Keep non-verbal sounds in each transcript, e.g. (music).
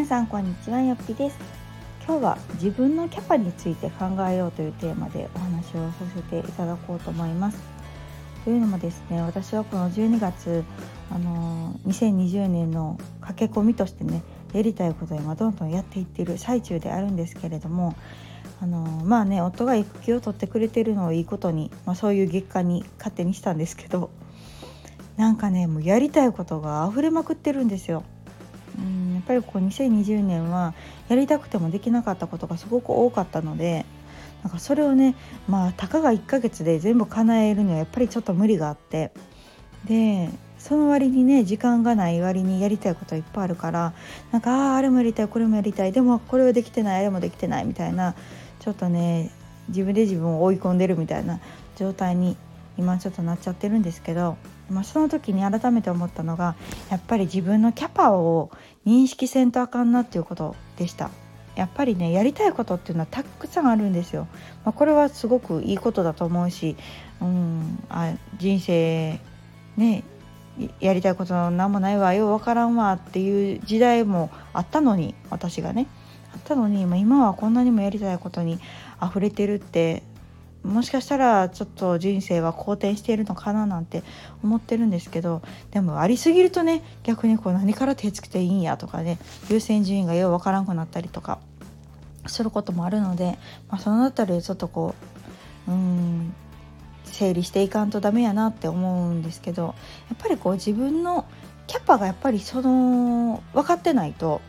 皆さんこんにちはよっぴです今日は自分のキャパについて考えようというテーマでお話をさせていただこうと思いますというのもですね私はこの12月あの2020年の駆け込みとしてねやりたいことを今どんどんやっていってる最中であるんですけれどもあのまあね夫が育休を取ってくれてるのをいいことに、まあ、そういう月間に勝手にしたんですけどなんかねもうやりたいことが溢れまくってるんですよ。うんやっぱりこう2020年はやりたくてもできなかったことがすごく多かったのでなんかそれをねまあたかが1ヶ月で全部叶えるにはやっぱりちょっと無理があってでその割にね時間がない割にやりたいこといっぱいあるからなんかああれもやりたいこれもやりたいでもこれはできてないあれもできてないみたいなちょっとね自分で自分を追い込んでるみたいな状態に今ちょっとなっちゃってるんですけど、まあ、その時に改めて思ったのがやっぱり自分のキャパを認識せんとあかんなっていうことでした。やっぱりねやりたいことっていうのはたくさんあるんですよ。まあ、これはすごくいいことだと思うし、うん、あ人生ねやりたいこと何もないわよう分からんわっていう時代もあったのに私がねあったのに、まあ、今はこんなにもやりたいことに溢れてるってもしかしたらちょっと人生は好転しているのかななんて思ってるんですけどでもありすぎるとね逆にこう何から手つけていいんやとかね優先順位がようわからんくなったりとかすることもあるので、まあ、その辺りちょっとこううん整理していかんとダメやなって思うんですけどやっぱりこう自分のキャパがやっぱりその分かってないと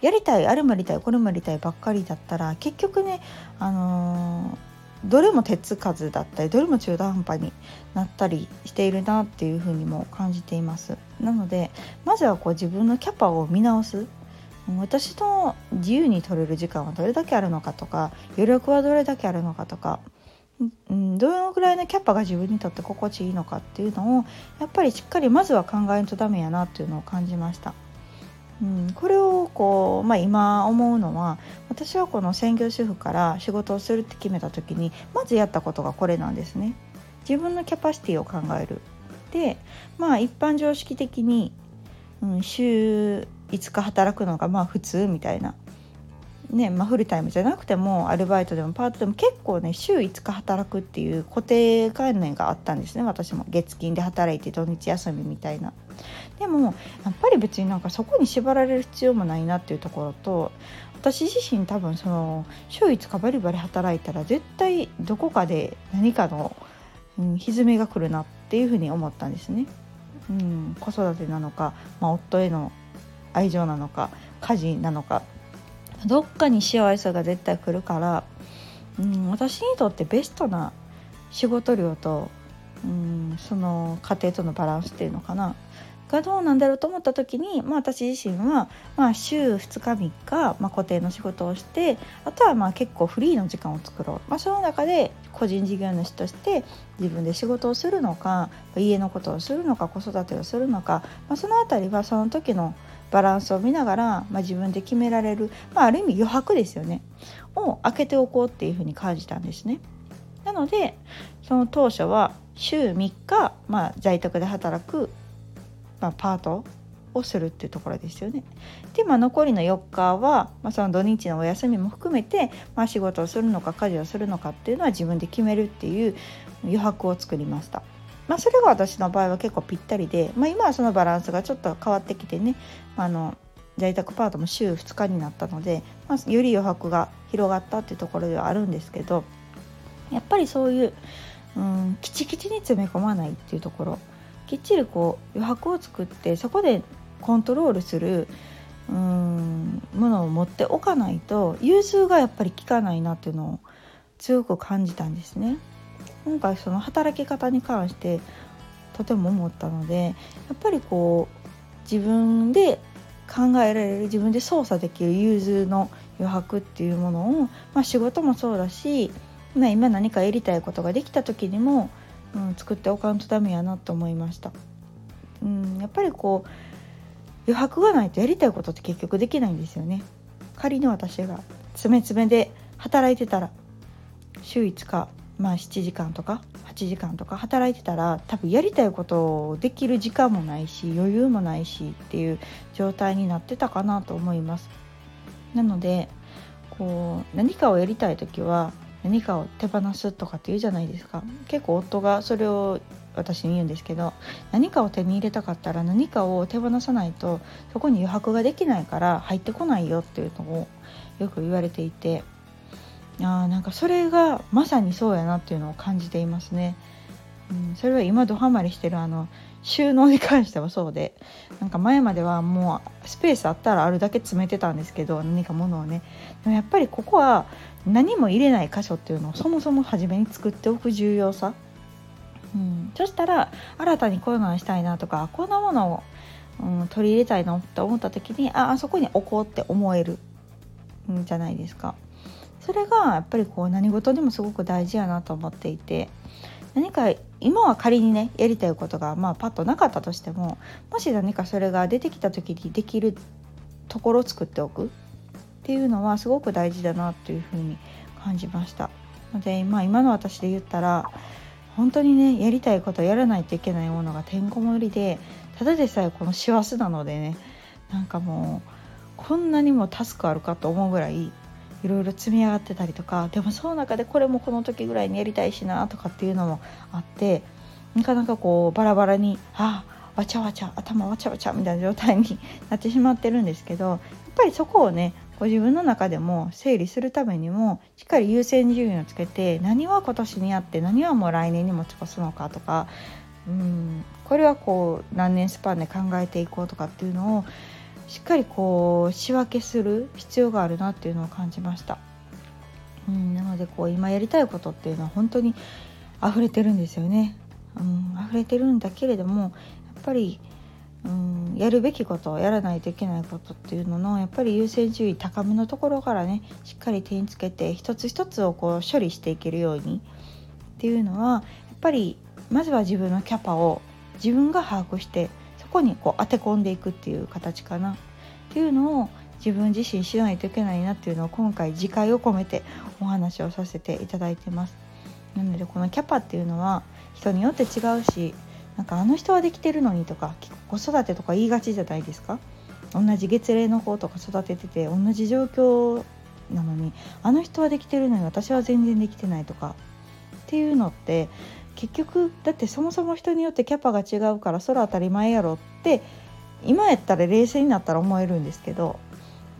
やりたいあれもやりたいこれもやりたいばっかりだったら結局ねあのーどれも手つかずだったりどれも中途半端になったりしているなっていうふうにも感じていますなのでまずはこう自分のキャパを見直す私の自由に取れる時間はどれだけあるのかとか余力はどれだけあるのかとか、うん、どのぐらいのキャパが自分にとって心地いいのかっていうのをやっぱりしっかりまずは考えんとダメやなっていうのを感じました。うん、これをこう、まあ、今思うのは私はこの専業主婦から仕事をするって決めた時にまずやったことがこれなんですね。自分のキャパシティを考える。でまあ一般常識的に、うん、週5日働くのがまあ普通みたいなねまあ、フルタイムじゃなくてもアルバイトでもパートでも結構ね週5日働くっていう固定概念があったんですね私も月金で働いて土日休みみたいな。でもやっぱり別になんかそこに縛られる必要もないなっていうところと私自身多分その週5日バリバリ働いたら絶対どこかで何かの、うん、歪みが来るなっていうふうに思ったんですね。うん、子育てなのか、まあ、夫への愛情なのか家事なのかどっかに幸せが絶対来るから、うん、私にとってベストな仕事量と、うん、その家庭とのバランスっていうのかな。がどうなんだろうと思った時に、まあ、私自身は、まあ、週2日3日、まあ、固定の仕事をしてあとはまあ結構フリーの時間を作ろう、まあ、その中で個人事業主として自分で仕事をするのか家のことをするのか子育てをするのか、まあ、その辺りはその時のバランスを見ながら、まあ、自分で決められる、まあ、ある意味余白ですよねを開けておこうっていうふうに感じたんですね。なのでその当初は週3日、まあ、在宅で働く、まあ、パートをするっていうところですよね。で、まあ、残りの4日は、まあ、その土日のお休みも含めて、まあ、仕事をするのか家事をするのかっていうのは自分で決めるっていう余白を作りました。まあ、それが私の場合は結構ぴったりで、まあ、今はそのバランスがちょっと変わってきてねあの在宅パートも週2日になったので、まあ、より余白が広がったっていうところではあるんですけどやっぱりそういう、うん、きちきちに詰め込まないっていうところきっちりこう余白を作ってそこでコントロールするうんものを持っておかないと融通がやっぱり効かないなっていうのを強く感じたんですね。今回その働き方に関してとても思ったのでやっぱりこう自分で考えられる自分で操作できる融通の余白っていうものを、まあ、仕事もそうだし、まあ、今何かやりたいことができた時にも、うん、作っておかんとダメやなと思いました。うん、やっぱりこう余白がないとやりたいことって結局できないんですよね。仮に私が詰め詰めで働いてたら週5日まあ7時間とか8時間とか働いてたら多分やりたいことをできる時間もないし余裕もないしっていう状態になってたかなと思います。なのでこう何かをやりたい時は何かを手放すとかって言うじゃないですか結構夫がそれを私に言うんですけど何かを手に入れたかったら何かを手放さないとそこに余白ができないから入ってこないよっていうのをよく言われていてあなんかそれがまさにそうやなっていうのを感じていますね。うん、それは今ドハマりしてるあの収納に関してはそうでなんか前まではもうスペースあったらあるだけ詰めてたんですけど何か物をねでもやっぱりここは何も入れない箇所っていうのをそもそも初めに作っておく重要さ、うん、そしたら新たにこういうのにしたいなとかこんなものを、うん、取り入れたいのって思った時にああそこに置こうって思えるんじゃないですか。それがやっぱりこう何事にもすごく大事やなと思っていて何か今は仮にねやりたいことがまあパッとなかったとしてももし何かそれが出てきた時にできるところを作っておくっていうのはすごく大事だなというふうに感じました。で、まあ、今の私で言ったら本当にねやりたいことやらないといけないものがてんこ盛りでただでさえこの師走なのでねなんかもうこんなにもタスクあるかと思うぐらいいろいろ積み上がってたりとかでもその中でこれもこの時ぐらいにやりたいしなとかっていうのもあってなかなかこうバラバラにあわちゃわちゃ頭わちゃわちゃみたいな状態になってしまってるんですけどやっぱりそこをねご自分の中でも整理するためにもしっかり優先順位をつけて何は今年にあって何はもう来年に持ち越すのかとかうんこれはこう何年スパンで考えていこうとかっていうのをしっかりこう仕分けする必要があるなっていうのを感じました。うん、なのでこう今やりたいことっていうのは本当に溢れてるんですよね。うん、溢れてるんだけれどもやっぱり、うん、やるべきことやらないといけないことっていうののやっぱり優先順位高めのところからねしっかり手につけて一つ一つをこう処理していけるようにっていうのはやっぱりまずは自分のキャパを自分が把握してそこにこう当て込んでいくっていう形かな。っていうのを自分自身しないといけないなっていうのを今回自戒を込めてお話をさせていただいてます。なのでこのキャパっていうのは人によって違うしなんかあの人はできてるのにとか子育てとか言いがちじゃないですか？同じ月齢の子とか育ててて同じ状況なのにあの人はできてるのに私は全然できてないとかっていうのって結局だってそもそも人によってキャパが違うからそれ当たり前やろって今やったら冷静になったら思えるんですけど、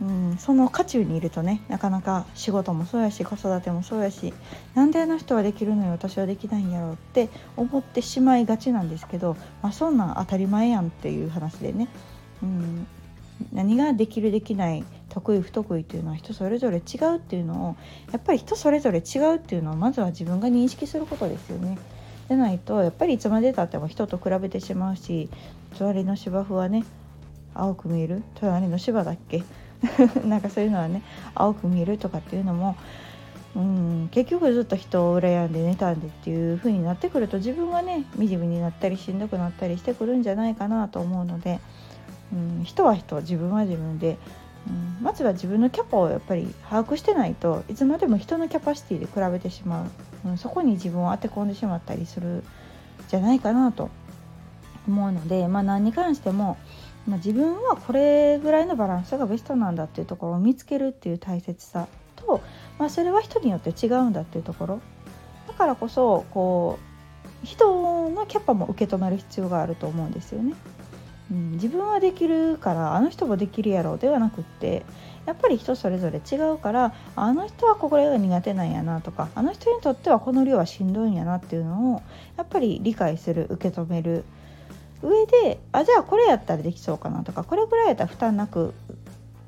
うん、その渦中にいるとねなかなか仕事もそうやし子育てもそうやしなんであの人はできるのに私はできないんやろうって思ってしまいがちなんですけど、まあ、そんなん当たり前やんっていう話でね、うん、何ができるできない得意不得意っていうのは人それぞれ違うっていうのをやっぱり人それぞれ違うっていうのをまずは自分が認識することですよね。でないとやっぱりいつまでたっても人と比べてしまうし隣の芝生はね青く見える？隣の芝だっけ？(laughs) なんかそういうのはね青く見えるとかっていうのもうん結局ずっと人を羨んで妬んでっていう風になってくると自分がね惨めになったりしんどくなったりしてくるんじゃないかなと思うので、うん、人は人自分は自分でうん、まずは自分のキャパをやっぱり把握してないといつまでも人のキャパシティで比べてしまう、うん、そこに自分を当て込んでしまったりするじゃないかなと思うので、まあ、何に関しても、まあ、自分はこれぐらいのバランスがベストなんだっていうところを見つけるっていう大切さと、まあ、それは人によって違うんだっていうところだからこそこう人のキャパも受け止める必要があると思うんですよね。うん、自分はできるからあの人もできるやろうではなくってやっぱり人それぞれ違うからあの人はこれが苦手なんやなとかあの人にとってはこの量はしんどいんやなっていうのをやっぱり理解する受け止める上であじゃあこれやったらできそうかなとかこれぐらいやったら負担なく、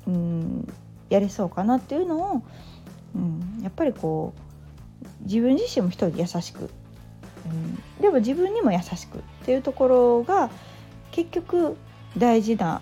うん、やれそうかなっていうのを、うん、やっぱりこう自分自身も一人優しく、うん、でも自分にも優しくっていうところが結局大事な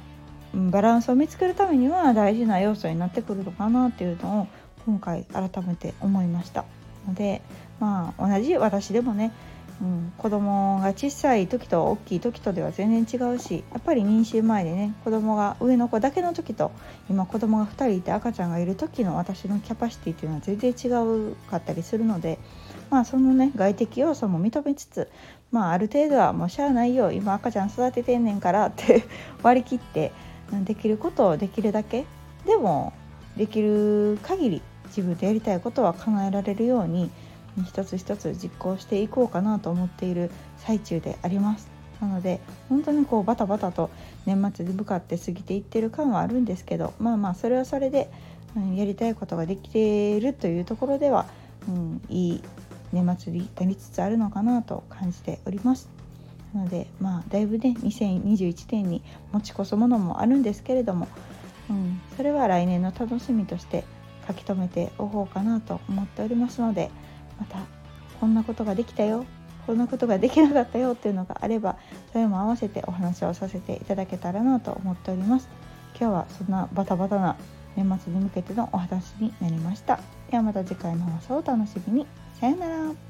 うんバランスを見つけるためには大事な要素になってくるのかなっていうのを今回改めて思いましたのでまあ同じ私でもね、うん、子供が小さい時と大きい時とでは全然違うしやっぱり妊娠前でね子供が上の子だけの時と今子供が2人いて赤ちゃんがいる時の私のキャパシティっていうのは全然違うかったりするのでまあそのね外的要素も認めつつまあある程度はもうしゃあないよ今赤ちゃん育ててんねんからって (laughs) 割り切ってできることをできるだけ。でもできる限り自分でやりたいことは叶えられるように一つ一つ実行していこうかなと思っている最中であります。なので本当にこうバタバタと年末に向かって過ぎていってる感はあるんですけどまあまあそれはそれで、うん、やりたいことができているというところでは、うん、いい年末になりつつあるのかなと感じております。なのでまあだいぶね2021年に持ち越すものもあるんですけれども、うん、それは来年の楽しみとして書き留めておこうかなと思っておりますのでまたこんなことができたよ。こんなことができなかったよっていうのがあればそれも合わせてお話をさせていただけたらなと思っております。今日はそんなバタバタな年末に向けてのお話になりました。ではまた次回の放送をお楽しみに。さようなら。